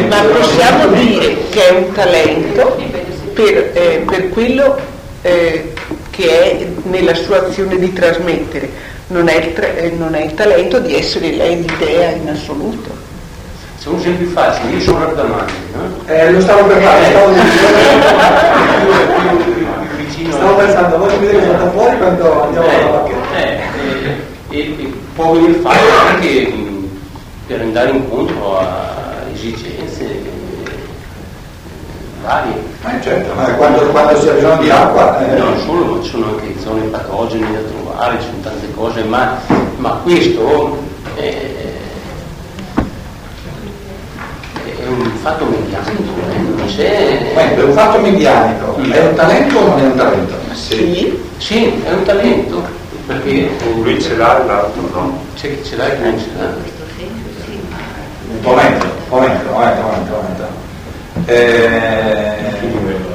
Ma possiamo dire che è un talento per, eh, per quello eh, che è nella sua azione di trasmettere, non è, il, tra- eh, non è il talento di essere lei l'idea in assoluto. Sono esempi facili, io sono Rardamani, no? Eh, lo stavo per fare, stavo, stavo pensando, voglio vedere che salta fuori quando andiamo alla macchina. Eh, eh, e, può venire fatto anche mh, per andare incontro a esigenze eh, varie. Eh, certo, ma quando, quando si ha bisogno di acqua... eh, Non solo, ma ci sono anche zone patogene da trovare, ci sono tante cose, ma, ma questo è, è un fatto mediatico, eh, non c'è... Momento, è un fatto medianico, è un talento o non è un talento? Sì, Sì, è un talento, perché Lui ce l'ha e l'altro no. c'è chi ce l'ha e chi non ce l'ha. Momento, momento, momento, momento, momento. Eh,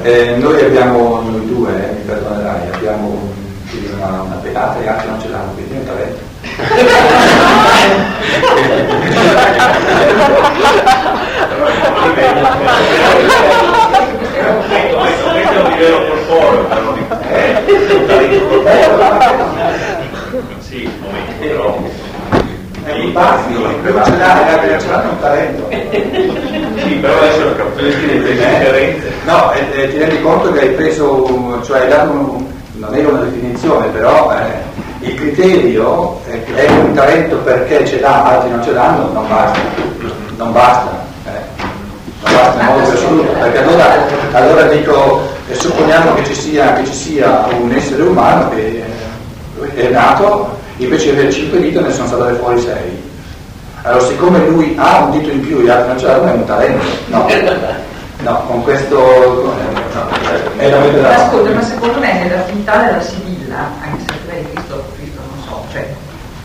eh, noi abbiamo, noi due, eh, mi perdonerai, abbiamo una, una pedata e altri non ce l'hanno, quindi è un talento. Sì, momento, però. È un baffi, quello ce l'ha, ce l'hanno, un talento. Sì, però adesso capisci le differenze. No, e, e ti rendi conto che hai preso, cioè hai dato un, non è una definizione, però eh, il criterio è che è un talento perché ce l'ha, altri non ce l'hanno, non basta, non basta, eh, non basta in modo assoluto, perché allora, allora dico, eh, supponiamo che ci, sia, che ci sia un essere umano che eh, è nato, invece di avere 5 dita ne sono state fuori 6. Allora siccome lui ha un dito in più e gli altri non ce l'hanno, è un talento. No, no con questo no, è Ma da Ascolta, ma secondo me nell'attività della Sibilla, anche se lei Cristo, Cristo non so, cioè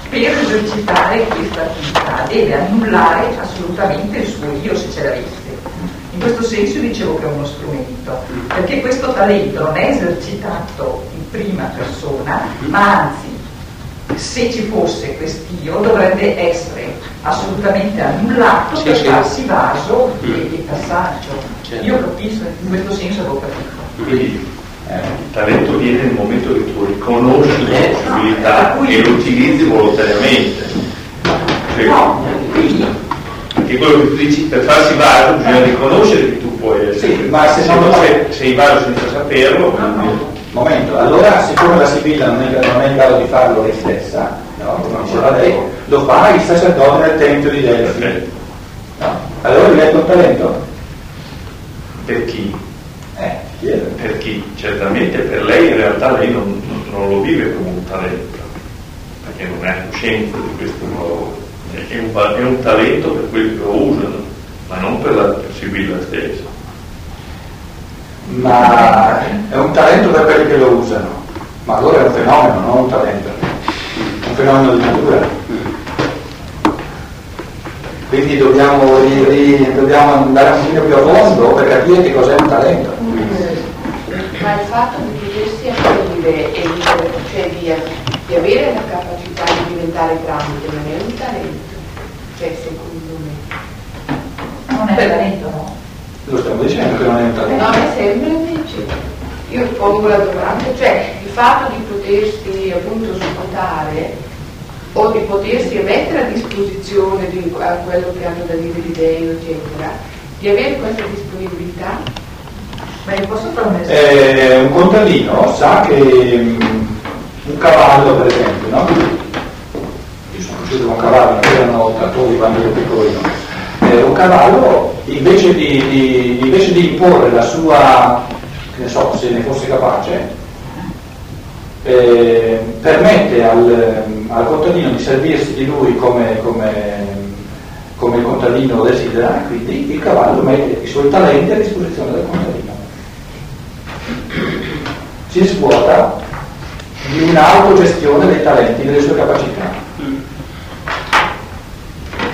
per esercitare questa attività deve annullare assolutamente il suo io se ce l'avesse. In questo senso dicevo che è uno strumento, perché questo talento non è esercitato in prima persona, ma anzi se ci fosse quest'io dovrebbe essere assolutamente annullato Sì, per sì. farsi vaso e, Mm. passaggio. Certo. Io capisco, in questo senso avevo capito. Quindi eh, il talento viene nel momento che tu riconosci la Eh, possibilità no, e lo utilizzi volontariamente. Cioè, No, Anche quello che tu dici, per farsi vaso bisogna riconoscere che tu puoi essere. Sì, ma se se non lo sei, sei vaso senza saperlo, quindi- Momento, allora siccome la Sibilla non è, non è in grado di farlo lei stessa, no? come diceva lei, lo fa il sacerdote nel tempio di Delfi. No? Allora diventa un talento? per chi? Eh, chiedo. Per chi? Certamente per lei in realtà lei non, non- lo vive come un talento, perché non è a coscienza di questo nuovo. È un, è un talento per quelli che lo usano, ma non per la Sibilla stessa. Ma è un talento per quelli che lo usano, ma allora è un fenomeno, non un talento, un fenomeno di natura. Quindi dobbiamo, dobbiamo andare un pochino più a fondo per capire che cos'è un talento. Ma il fatto di potersi aprire e di, cioè di, di avere la capacità di diventare tramite non è un talento, cioè secondo me. non è talento, no? Lo stiamo dicendo che non è un No, talento. a me sembra invece. Io pongo la domanda, cioè il fatto di potersi appunto svuotare o di potersi mettere a disposizione di a quello che hanno da dire gli dei, eccetera, di avere questa disponibilità, Ma io posso fare un esempio? Eh, un contadino sa che mm, un cavallo, per esempio, no? Io sono cresciuto con cavalli, non erano trattori quando ero piccolino. Eh, un cavallo, invece di, di- invece di imporre la sua, che ne so, se ne fosse capace, eh, permette al, al contadino di servirsi di lui come, come- come il contadino desidera, quindi il cavallo mette i suoi talenti a disposizione del contadino si svuota di un'autogestione dei talenti, delle sue capacità.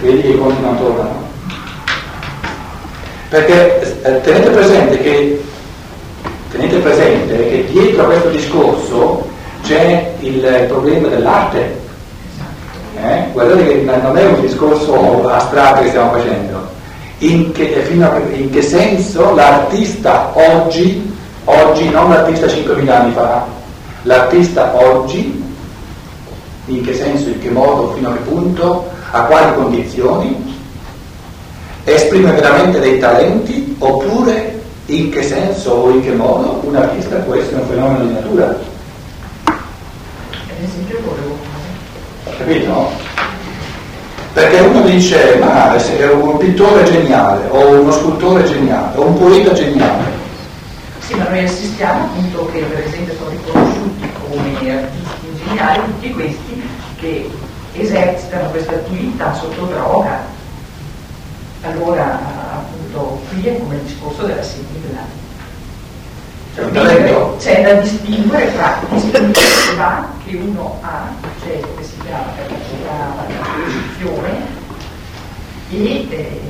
Vedi che i conti non. Perché eh, tenete presente che tenete presente che dietro a questo discorso c'è il problema dell'arte. Eh? Guardate che non è un discorso astratto che stiamo facendo. in che, in che senso l'artista oggi, oggi non l'artista 5.000 anni fa, l'artista oggi, in che senso, in che modo, fino a che punto, a quali condizioni, esprime veramente dei talenti oppure in che senso o in che modo un artista può essere un fenomeno di natura. Ad esempio volevo Capito? Perché uno dice, ma è un pittore geniale, o uno scultore geniale, o un poeta geniale. Sì, ma noi assistiamo appunto che per esempio sono riconosciuti come artisti geniali tutti questi che esercitano questa attività sotto droga. Allora, appunto, qui è come il discorso della sigilla. C'è da distinguere tra disponibilità che uno ha, cioè che si chiama capacità di acquisizione, e eh,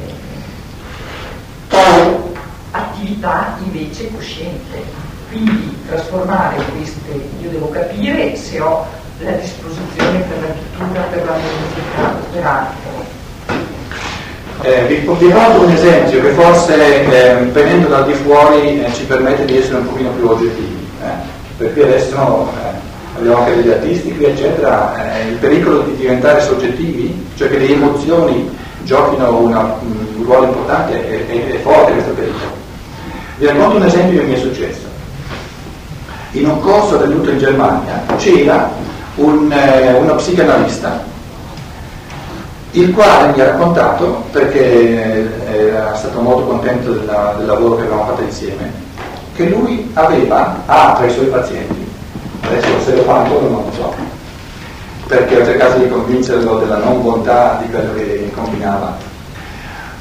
attività invece cosciente. Quindi trasformare queste, io devo capire se ho la disposizione per la pittura, per la musica, per altro. Eh, vi, vi porto un esempio che forse eh, venendo dal di fuori eh, ci permette di essere un pochino più oggettivi, eh. perché adesso eh, abbiamo anche degli artisti qui eccetera, eh, il pericolo di diventare soggettivi, cioè che le emozioni giochino una, un ruolo importante, è, è, è forte questo pericolo. Vi racconto un esempio che mi è successo. In un corso tenuto in Germania c'era un, uno psicanalista il quale mi ha raccontato, perché era stato molto contento della, del lavoro che avevamo fatto insieme, che lui aveva, ha tra i suoi pazienti, adesso se lo fa ancora non lo so, perché ho cercato di convincerlo della non bontà di quello che combinava,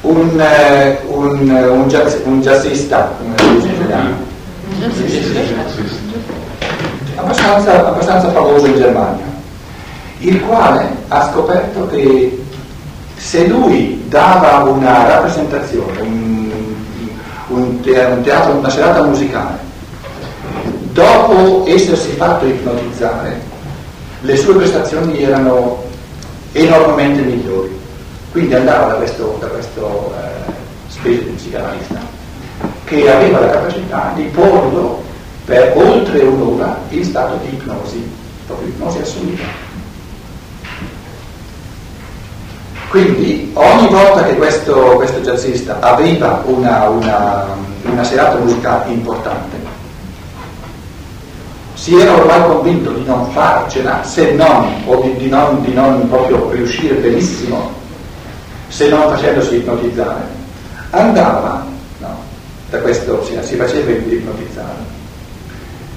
un, eh, un, un, jazz, un jazzista, come si dice in italiano, abbastanza, abbastanza famoso in Germania, il quale ha scoperto che se lui dava una rappresentazione, un, un, teatro, una serata musicale, dopo essersi fatto ipnotizzare, le sue prestazioni erano enormemente migliori. Quindi andava da questo, da questo eh, specie di psicanalista che aveva la capacità di porlo per oltre un'ora in stato di ipnosi, proprio ipnosi assoluta. Quindi ogni volta che questo, questo jazzista aveva una, una, una, serata musicale importante, si era ormai convinto di non farcela se non, o di, di, non, di non proprio riuscire benissimo, se non facendosi ipnotizzare, andava, no, da questo si, si faceva ipnotizzare.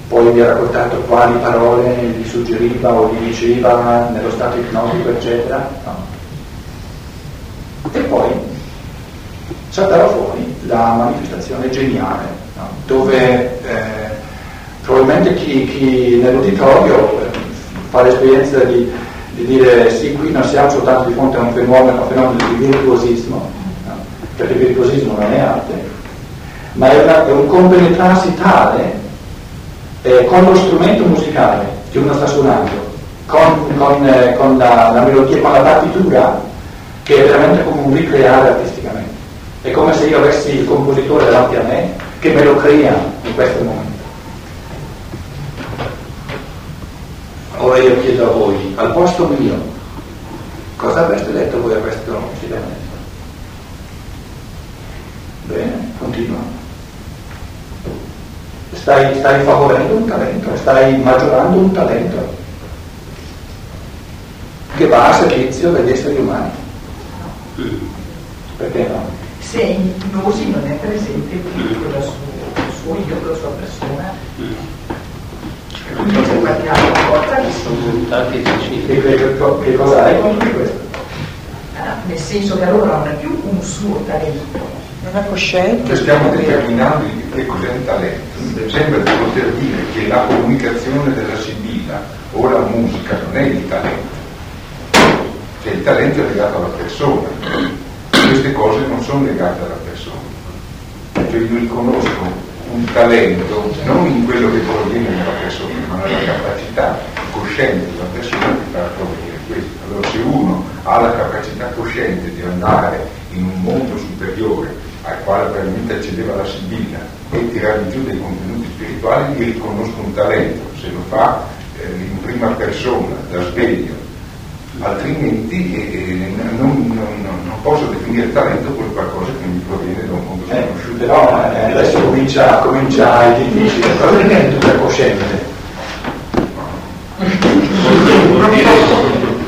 Poi mi ha raccontato quali parole gli suggeriva o gli diceva nello stato ipnotico, eccetera. No e poi saltava fuori la manifestazione geniale, no? dove eh, probabilmente chi, chi nell'uditorio eh, fa l'esperienza di, di, dire sì, qui non siamo soltanto di fronte a un fenomeno, un fenomeno di virtuosismo, no? perché il virtuosismo non è arte, ma è, una, è un compenetrarsi tale eh, con lo strumento musicale che uno sta suonando, con, con, eh, con la, la melodia, con la partitura che è veramente un ricreare artisticamente. È come se io avessi il compositore davanti a me che me lo crea in questo momento. Ora io chiedo a voi, al posto mio, cosa avreste detto voi a questo incidente? Bene, continua. Stai, stai favorendo un talento, stai maggiorando un talento che va a servizio degli esseri umani. Perché no? Se in ipnosi non è presente più con il suo io, con la sua persona, quindi se guardiamo una volta che sono tanti che, che cosa hai contro questo? Ah, nel senso che allora non è più un suo talento. Non è cosciente. Stiamo determinando che cos'è un talento. Sembra di poter dire che la comunicazione della sibilla o la musica non è il talento che il talento è legato alla persona, queste cose non sono legate alla persona. Cioè io riconosco un talento non in quello che proviene dalla persona, ma nella capacità cosciente della persona di far provenire questo. Allora se uno ha la capacità cosciente di andare in un mondo superiore, superiore al quale probabilmente accedeva la Sibilla e tirare giù dei contenuti spirituali, gli riconosco un talento, se lo fa eh, in prima persona, da sveglio, altrimenti eh, non, non, non, posso definire talento quel qualcosa che mi proviene da un mondo eh, sconosciuto. Però eh, adesso comincia, comincia il difficile, perché è tutta cosciente.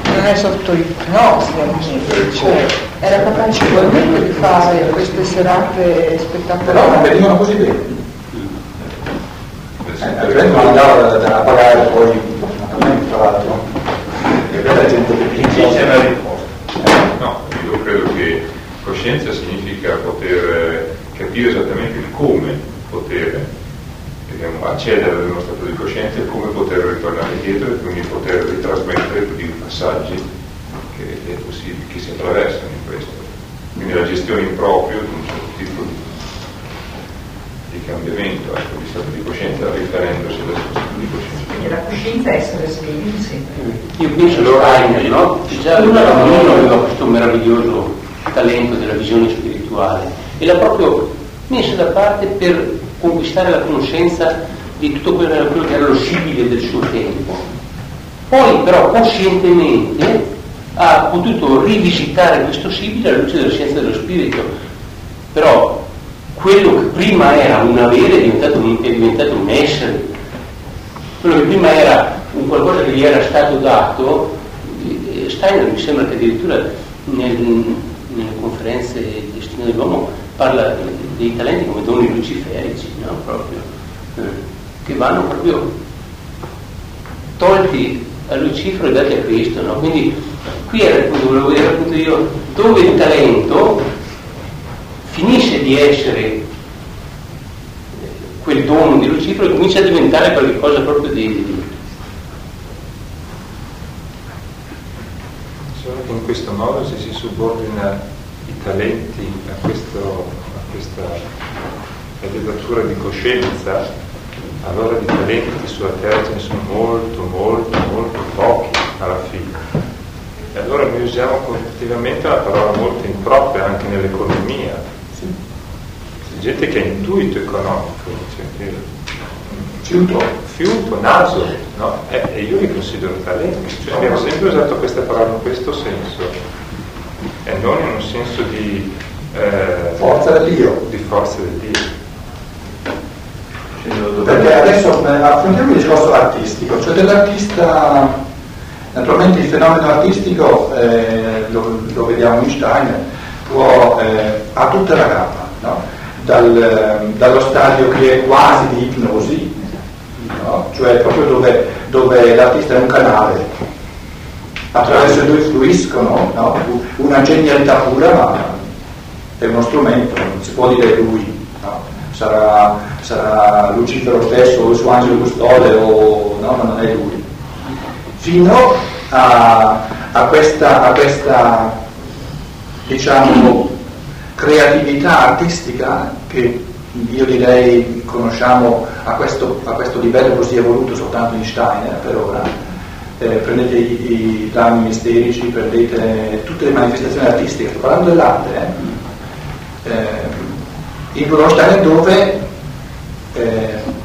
Non è sotto ipnosi, cioè era capace ugualmente di fare queste serate spettacolari. Però non venivano così bene. Eh, non andava da, da pagare poi, tra l'altro, e la Sì, c'è la risposta. No, io credo che coscienza significa poter capire esattamente il come poter diciamo, accedere ad uno stato di coscienza e come poter ritornare indietro e quindi poter ritrasmettere tutti i passaggi che, che si attraversano in questo. Quindi la gestione in proprio di un certo tipo di, di cambiamento ecco, di stato di coscienza riferendosi allo stato Quindi la coscienza è essere svegli sempre. Io penso allora Steiner, no? Che già Uno aveva questo meraviglioso talento della visione spirituale e l'ha proprio messo da parte per conquistare la conoscenza di tutto quello, quello che era lo scibile del suo tempo. Poi però coscientemente ha potuto rivisitare questo scibile alla luce della scienza dello spirito. Però quello che prima era un avere è diventato un, è diventato un essere. Quello che prima era un qualcosa che gli era stato dato, eh, Steiner mi sembra che addirittura nel, nelle conferenze di destino dell'uomo parla dei talenti come doni luciferici, no? proprio, eh, che vanno proprio tolti a Lucifero e dati a Cristo. No? Quindi qui era il volevo vedere appunto io, dove il talento finisce di essere eh, quel dono di Lucifero comincia a diventare qualcosa proprio di, Solo che in questo modo se si subordina i talenti a, questo, a questa elevatura di coscienza, allora di talenti sulla terra ce ne sono molto, molto, molto pochi alla fine. E allora noi usiamo collettivamente una parola molto impropria anche nell'economia. Gente che ha intuito economico, cioè, fiuto, fiuto, naso, no? e, e io li considero talenti. Cioè, abbiamo sempre usato questa parola in questo senso e non in un senso di eh, forza del Dio. Di forza del Dio. Perché adesso eh, affrontiamo il discorso artistico, cioè dell'artista, naturalmente il fenomeno artistico, eh, lo, lo, vediamo in Steiner, può, eh, ha tutta la gamma, no? Dal, dallo stadio che è quasi di ipnosi, no? cioè proprio dove, dove l'artista è un canale attraverso cui fluiscono no? una genialità pura, ma è uno strumento, non si può dire lui, no? sarà, sarà, Lucifero stesso o il suo angelo custode o no, ma non è lui. Fino a, a, questa, a questa, diciamo, creatività artistica che io direi conosciamo a questo, a questo livello così evoluto soltanto in Steiner per ora, eh, prendete i, i drammi misterici, prendete tutte le manifestazioni artistiche, sto parlando dell'arte, eh, eh, in Steiner dove eh,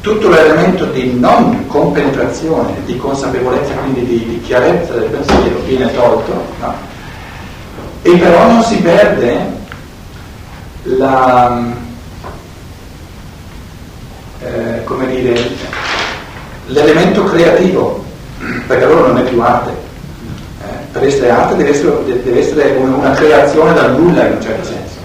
tutto l'elemento di non compenetrazione, di consapevolezza, quindi di, di chiarezza del pensiero viene tolto, no? E però non si perde la, eh, come dire, l'elemento creativo, perché allora non è più arte. Eh, per essere arte deve essere, deve essere una creazione dal nulla in un certo senso.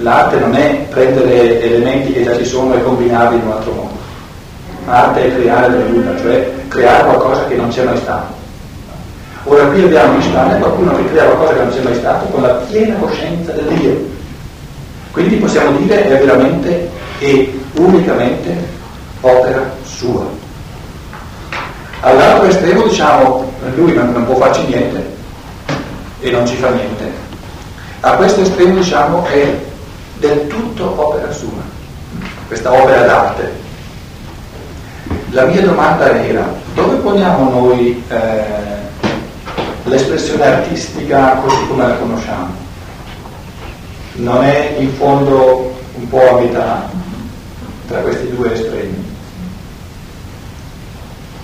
L'arte non è prendere elementi che già ci sono e combinarli in un altro modo. L'arte è creare dal nulla, cioè creare qualcosa che non c'è mai stato. Ora qui abbiamo in Spagna qualcuno che crea qualcosa che non c'è mai stato con la piena coscienza del Dio. Quindi possiamo dire è veramente e unicamente opera sua. All'altro estremo diciamo lui non, non può farci niente e non ci fa niente. A questo estremo diciamo è del tutto opera sua, questa opera d'arte. La mia domanda era, dove poniamo noi eh, l'espressione artistica così come la conosciamo. Non è in fondo un po' a metà tra questi due estremi.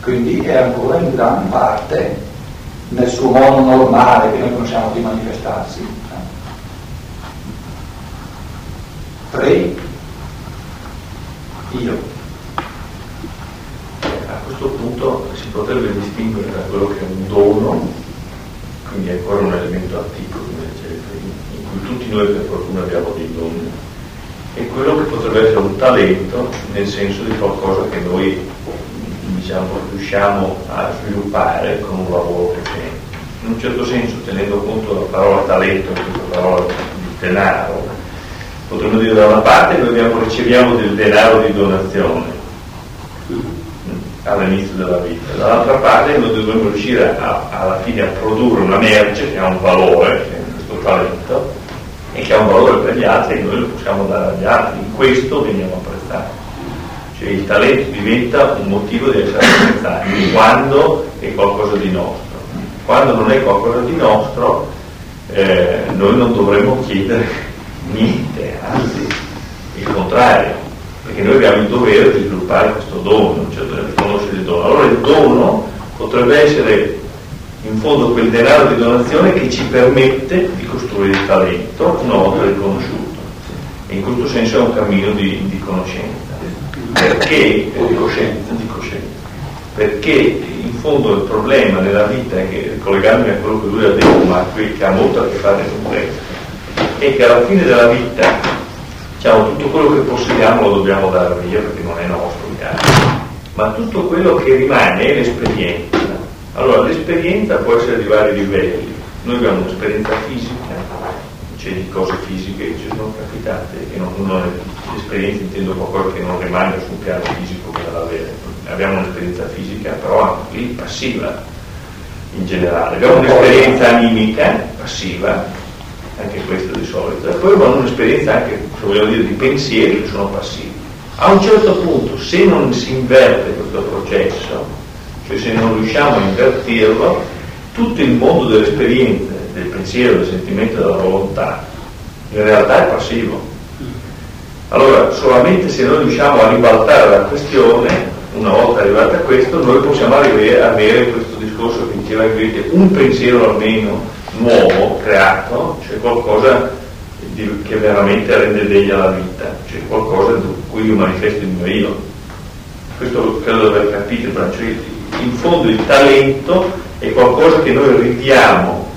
Quindi è ancora in gran parte nel suo modo normale che noi conosciamo di manifestarsi. Pre, io. A questo punto si potrebbe distinguere da quello che è un dono, quindi è ancora un elemento antico, invece, in cui tutti noi per fortuna abbiamo dei doni, e quello che potrebbe essere un talento nel senso di qualcosa che noi diciamo, riusciamo a sviluppare con un lavoro che. In un certo senso, tenendo conto della parola talento questa parola di denaro, potremmo dire da una parte noi abbiamo, riceviamo del denaro di donazione all'inizio della vita, dall'altra parte noi dovremmo riuscire a, alla fine a produrre una merce che ha un valore, che è questo talento, e che ha un valore per gli altri e noi lo possiamo dare agli altri, in questo veniamo apprezzati. Cioè il talento diventa un motivo di essere apprezzati quando è qualcosa di nostro. Quando non è qualcosa di nostro, eh, noi non dovremmo chiedere niente, anzi il contrario, perché noi abbiamo il dovere di sviluppare questo dono, cioè il dono. Allora il dono potrebbe essere in fondo quel denaro di donazione che ci permette di costruire il talento una volta riconosciuto. E in questo senso è un cammino di, di conoscenza. Perché, o di coscienza. di coscienza. Perché in fondo il problema nella vita, è che collegandomi a quello che lui ha detto, ma che ha molto a che fare con questo, è che alla fine della vita diciamo, tutto quello che possediamo lo dobbiamo dare via perché non è nostro, ma tutto quello che rimane è l'esperienza allora, l'esperienza può essere di vari livelli. Noi abbiamo un'esperienza fisica, cioè di cose fisiche che ci sono capitate, e non, non l'esperienza intendo qualcosa che non rimane sul piano fisico che da avere. Abbiamo un'esperienza fisica, però anche lì passiva in generale. Abbiamo un'esperienza animica, passiva, anche questa di solito, e poi abbiamo un'esperienza anche, se vogliamo dire, di pensieri che sono passivi. A un certo punto, se non si inverte questo processo, cioè se non riusciamo a invertirlo, tutto il mondo delle esperienze, del pensiero, del sentimento della volontà, in realtà è passivo. Allora, solamente se noi riusciamo a ribaltare la questione, una volta arrivata a questo, noi possiamo arrivare, avere questo discorso che diceva invece un pensiero almeno nuovo, creato, cioè qualcosa di, che veramente rende degna la vita, cioè qualcosa in cui io manifesto il mio io. Questo credo di aver capito, cioè in fondo il talento è qualcosa che noi ridiamo,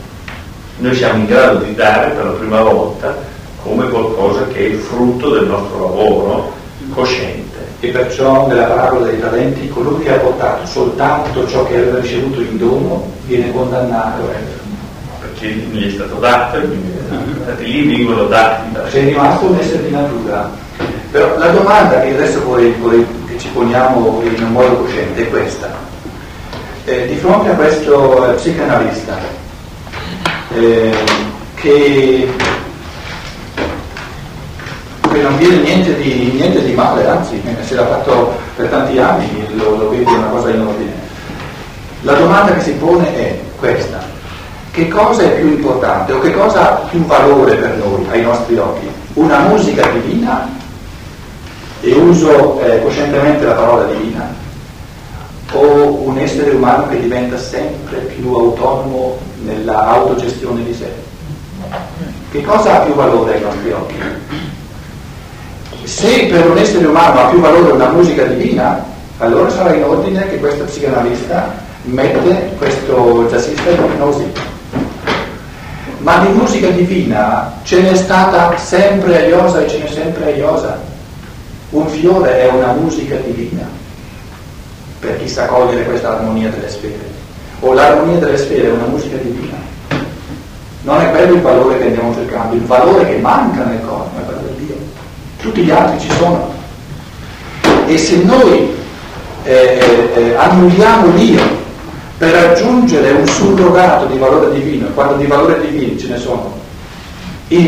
noi siamo in grado di dare per la prima volta come qualcosa che è il frutto del nostro lavoro cosciente. E perciò nella parabola dei talenti colui che ha portato soltanto ciò che aveva ricevuto in dono viene condannato. Perché gli è stato dato, infatti lì vengono dati. Sei rimasto un essere di natura. Però la domanda che adesso vorrei, vorrei che ci poniamo in un modo cosciente è questa eh, di fronte a questo eh, psicanalista eh, che, che, non viene niente di, niente di, male, anzi se l'ha fatto per tanti anni lo, lo vede una cosa in ordine. La domanda che si pone è questa, che cosa è più importante o che cosa ha più valore per noi, ai nostri occhi? Una musica divina, e uso eh, coscientemente la parola divina, o un essere umano che diventa sempre più autonomo nella autogestione di sé. Che cosa ha più valore ai nostri occhi? Se per un essere umano ha più valore una musica divina, allora sarà in ordine che questo psicanalista mette questo jazzista in ipnosi. Ma di musica divina ce n'è stata sempre a Iosa e ce n'è sempre a Iosa. Un fiore è una musica divina per chi sa cogliere questa armonia delle sfere. O l'armonia delle sfere è una musica divina. Non è quello il valore che andiamo cercando, il valore che manca nel corpo è quello di Dio. Tutti gli altri ci sono. E se noi eh, eh, eh annulliamo Dio per raggiungere un surrogato di valore divino, quando di valore divino ce ne sono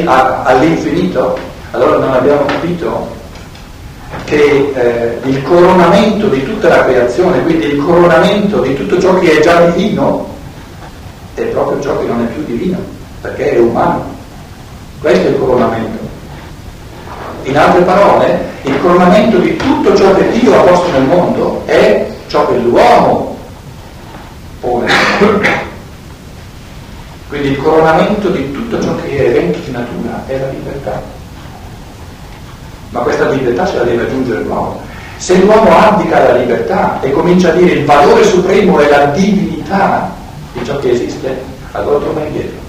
a, all'infinito, allora non abbiamo capito che eh, il coronamento di tutta la creazione, quindi il coronamento di tutto ciò che è già divino, è proprio ciò che non è più divino, perché è umano. Questo è il coronamento. In altre parole, il coronamento di tutto ciò che Dio ha posto nel mondo è ciò che l'uomo mondo. Quindi il coronamento di tutto ciò che è evento di natura è la libertà. Ma questa libertà ce la deve aggiungere l'uomo. Se l'uomo abdica la libertà e comincia a dire il valore supremo è la divinità di ciò che esiste, allora torna indietro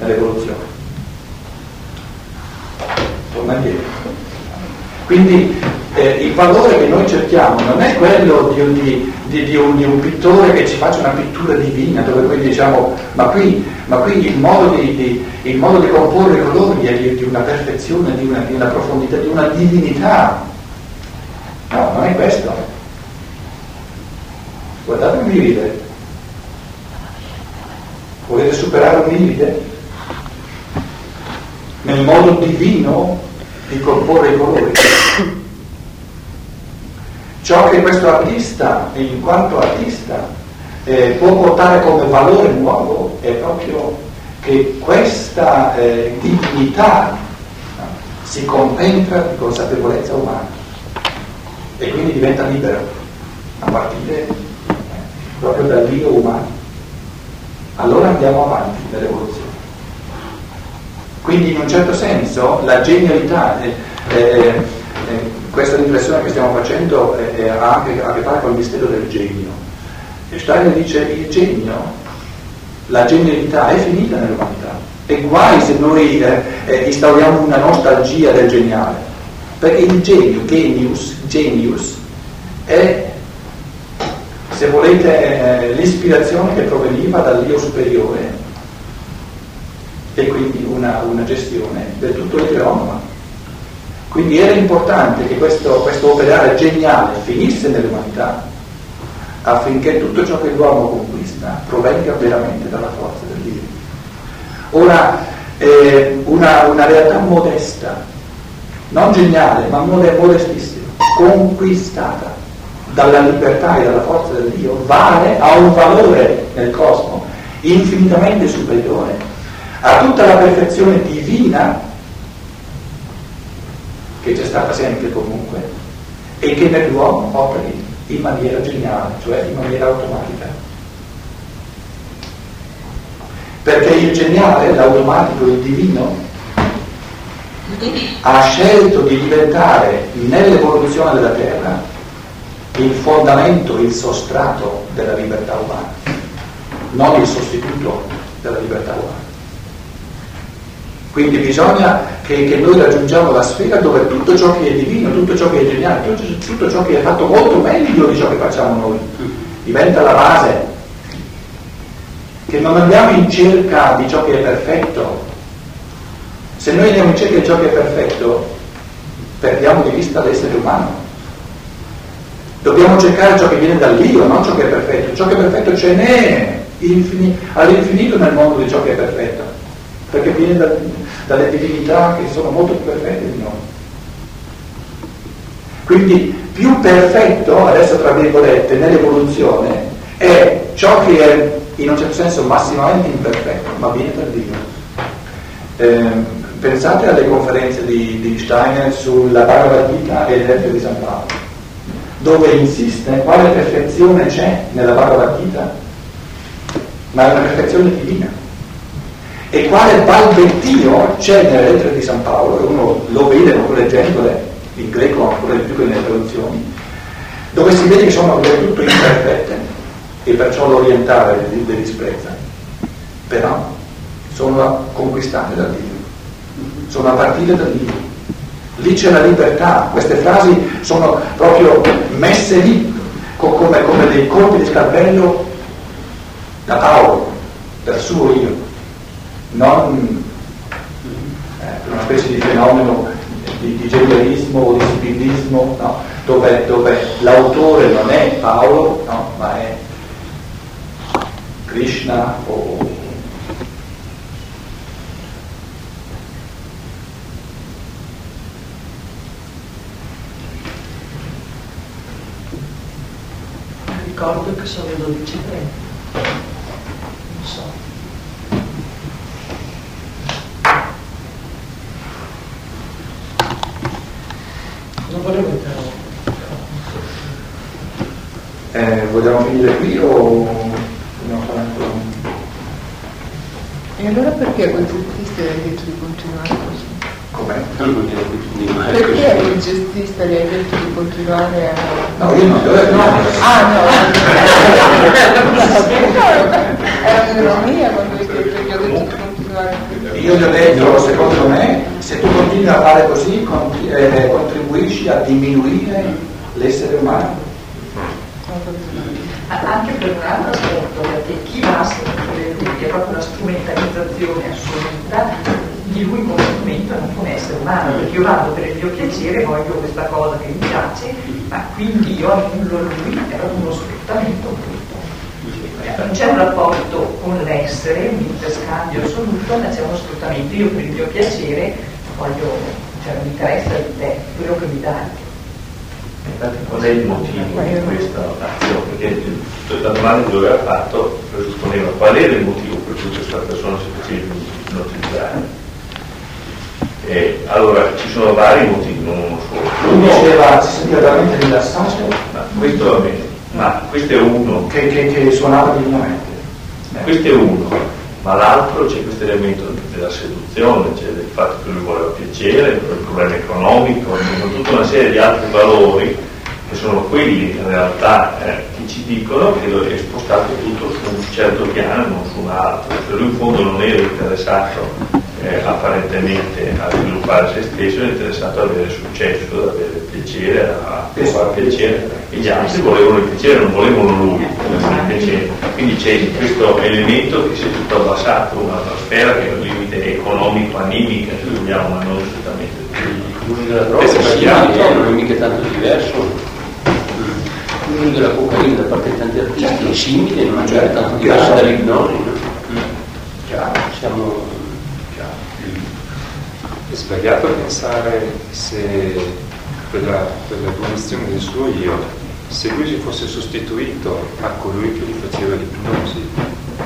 nell'evoluzione. Torna indietro. Quindi eh, il valore che noi cerchiamo non è quello di, di, di, di, un, di, un, pittore che ci faccia una pittura divina, dove poi diciamo, ma qui, ma qui il, modo il, modo di, comporre i colori è di, una perfezione, di una, una profondità, di una divinità. No, non è questo. Guardate un livide. Volete superare un livide? Nel modo divino di comporre i colori. Ciò che questo artista, in quanto artista, eh, può portare come valore nuovo è proprio che questa eh, dignità no, si concentra di consapevolezza umana e quindi diventa libero a partire proprio dal Dio umano. Allora andiamo avanti nell'evoluzione. Quindi in un certo senso la genialità, eh, eh, questa riflessione che stiamo facendo ha anche a che fare con il mistero del genio. E Steiner dice il genio, la genialità è finita nell'umanità. E guai se noi eh, eh, instauriamo una nostalgia del geniale perché il genio, genius, genius è, se volete, eh, l'ispirazione che proveniva dall'io superiore e quindi una, una gestione del tutto eteronoma. Quindi era importante che questo, questo operare geniale finisse nell'umanità affinché tutto ciò che l'uomo conquista provenga veramente dalla forza del Dio. Ora, eh, una, una realtà modesta non geniale, ma modestissima, conquistata dalla libertà e dalla forza del Dio, vale, ha un valore nel cosmo infinitamente superiore a tutta la perfezione divina che c'è stata sempre comunque e che nell'uomo operi in maniera geniale, cioè in maniera automatica. Perché il geniale, l'automatico, il divino, ha scelto di diventare nell'evoluzione della Terra il fondamento, il sostrato della libertà umana, non il sostituto della libertà umana. Quindi bisogna che, che, noi raggiungiamo la sfera dove tutto ciò che è divino, tutto ciò che è geniale, tutto, tutto ciò che è fatto molto meglio di ciò che facciamo noi, diventa la base. Che non andiamo in cerca di ciò che è perfetto, se noi andiamo in cerca di ciò che è perfetto, perdiamo di vista l'essere umano. Dobbiamo cercare ciò che viene dall'io, non ciò che è perfetto. Ciò che è perfetto ce n'è infin- all'infinito nel mondo di ciò che è perfetto, perché viene da, dalle divinità che sono molto più perfette di noi. Quindi più perfetto, adesso tra virgolette, nell'evoluzione, è ciò che è in un certo senso massimamente imperfetto, ma viene da Dio. Eh, Pensate alle conferenze di, di Steiner sulla Bhagavad Gita e l'Eletto di San Paolo, dove insiste quale perfezione c'è nella Bhagavad Gita, ma è una perfezione divina. E quale balbettio c'è nelle lettere di San Paolo, e uno lo vede proprio leggendole, in greco ancora di più che nelle traduzioni, dove si vede che sono del tutto imperfette e perciò l'orientale le disprezza, però sono conquistate da Dio sono a partire da lì. Lì c'è la libertà, queste frasi sono proprio messe lì come, come dei colpi di scalpello da Paolo, dal suo io, non eh, una specie di fenomeno di, di genialismo o di spiritismo, no? dove, dove, l'autore non è Paolo, no? ma è Krishna o ricordo che sono le 12.30. Non so. Volevo interrompere. Eh, vogliamo finire qui o vogliamo fare ancora un... E allora perché voi gestiste hai detto di continuare così? Com'è? Perché il gestista gli hai detto di continuare a... No, io non devo No, ah no, era un'ironia quando hai detto che ho detto di continuare Io gli ho detto, secondo me, continui a fare così, eh, contribuisci a diminuire l'essere umano. Anche per un altro aspetto, perché chi va a sentire lui è proprio la strumentalizzazione assoluta di lui come strumento non come essere umano, perché io vado per il mio piacere, voglio questa cosa che mi piace, ma quindi io annullo lui, è uno sfruttamento brutto. Non c'è un rapporto con l'essere, un interscambio assoluto, ma c'è uno sfruttamento. Io per il mio piacere voglio, cioè mi interessa di te, quello che mi dai. Infatti qual è il motivo di questa azione? Perché la domanda che lui aveva fatto presupponeva qual era il motivo per cui questa persona si faceva ipnotizzare. E allora ci sono vari motivi, non uno solo. Lui Uno- diceva, si sentiva veramente rilassato, ma questo va bene, ma questo è uno, che, che, che suonava divinamente. questo è uno, ma l'altro c'è questo elemento della seduzione, cioè del fatto che lui voleva piacere, il problema economico, tutta una serie di altri valori che sono quelli in realtà eh, che ci dicono che è spostato tutto su un certo piano e non su un altro. Cioè lui in fondo non era interessato eh, apparentemente a sviluppare se stesso, era interessato ad avere successo, ad avere piacere, a provare piacere. E gli altri volevano il piacere, non volevano lui il piacere. Quindi c'è questo elemento che si è tutto abbassato, una, sfera che è un limite economico-animica, se vogliamo, ma non assolutamente. L'uso della droga è non è mica tanto diverso. L'uso della cocaina da parte di tanti artisti è simile, non è tanto diverso dall'ipnosi. No? Chiaro. Siamo È sbagliato pensare se per la, per l'evoluzione del suo io, se lui si fosse sostituito a colui che gli faceva l'ipnosi,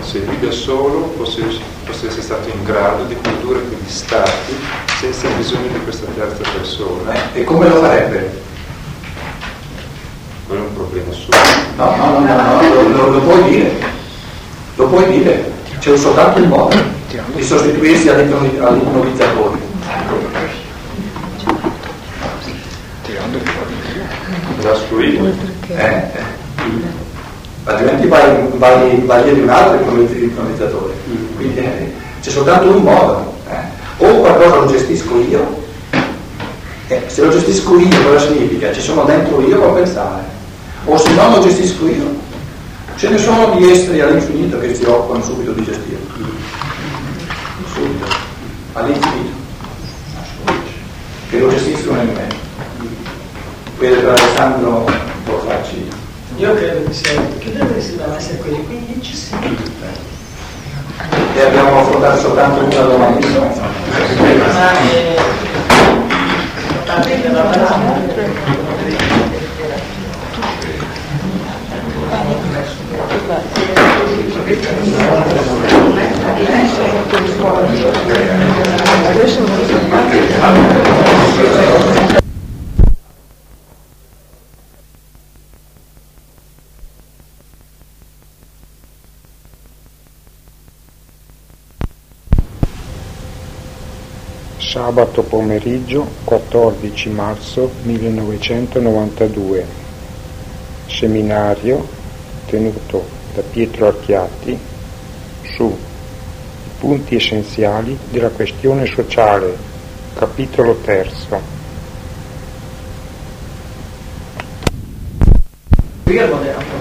se lui da solo fosse, fosse stato in grado di condurre quegli stati senza bisogno di questa terza persona, E come lo farebbe? quello è un problema suo. No, no, no, no, no, lo, lo- puoi dire. Lo puoi dire. C'è soltanto un modo di sostituirsi all'ipno- all'ipnotizzatore. Io. Eh, eh. Altrimenti vai, vai, vai via di un altro ipnotizz- ipnotizzatore. Quindi eh, c'è soltanto un modo. eh. O qualcosa lo gestisco io, eh, se lo gestisco io cosa significa? Ci sono dentro io a pensare. O se non lo gestisco io, ce ne sono di esseri all'infinito che si occupano subito di gestirlo. Subito. All'infinito. Che lo gestiscono in me. Che Alessandro può farci. Io credo che sia che deve essere quelli 15 sì. E abbiamo affrontato soltanto una domanda. Ma eh, partendo da Brahma, Sabato pomeriggio 14 marzo 1992. Seminario tenuto da Pietro Archiatti su i punti essenziali della questione sociale, capitolo terzo. qui